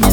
my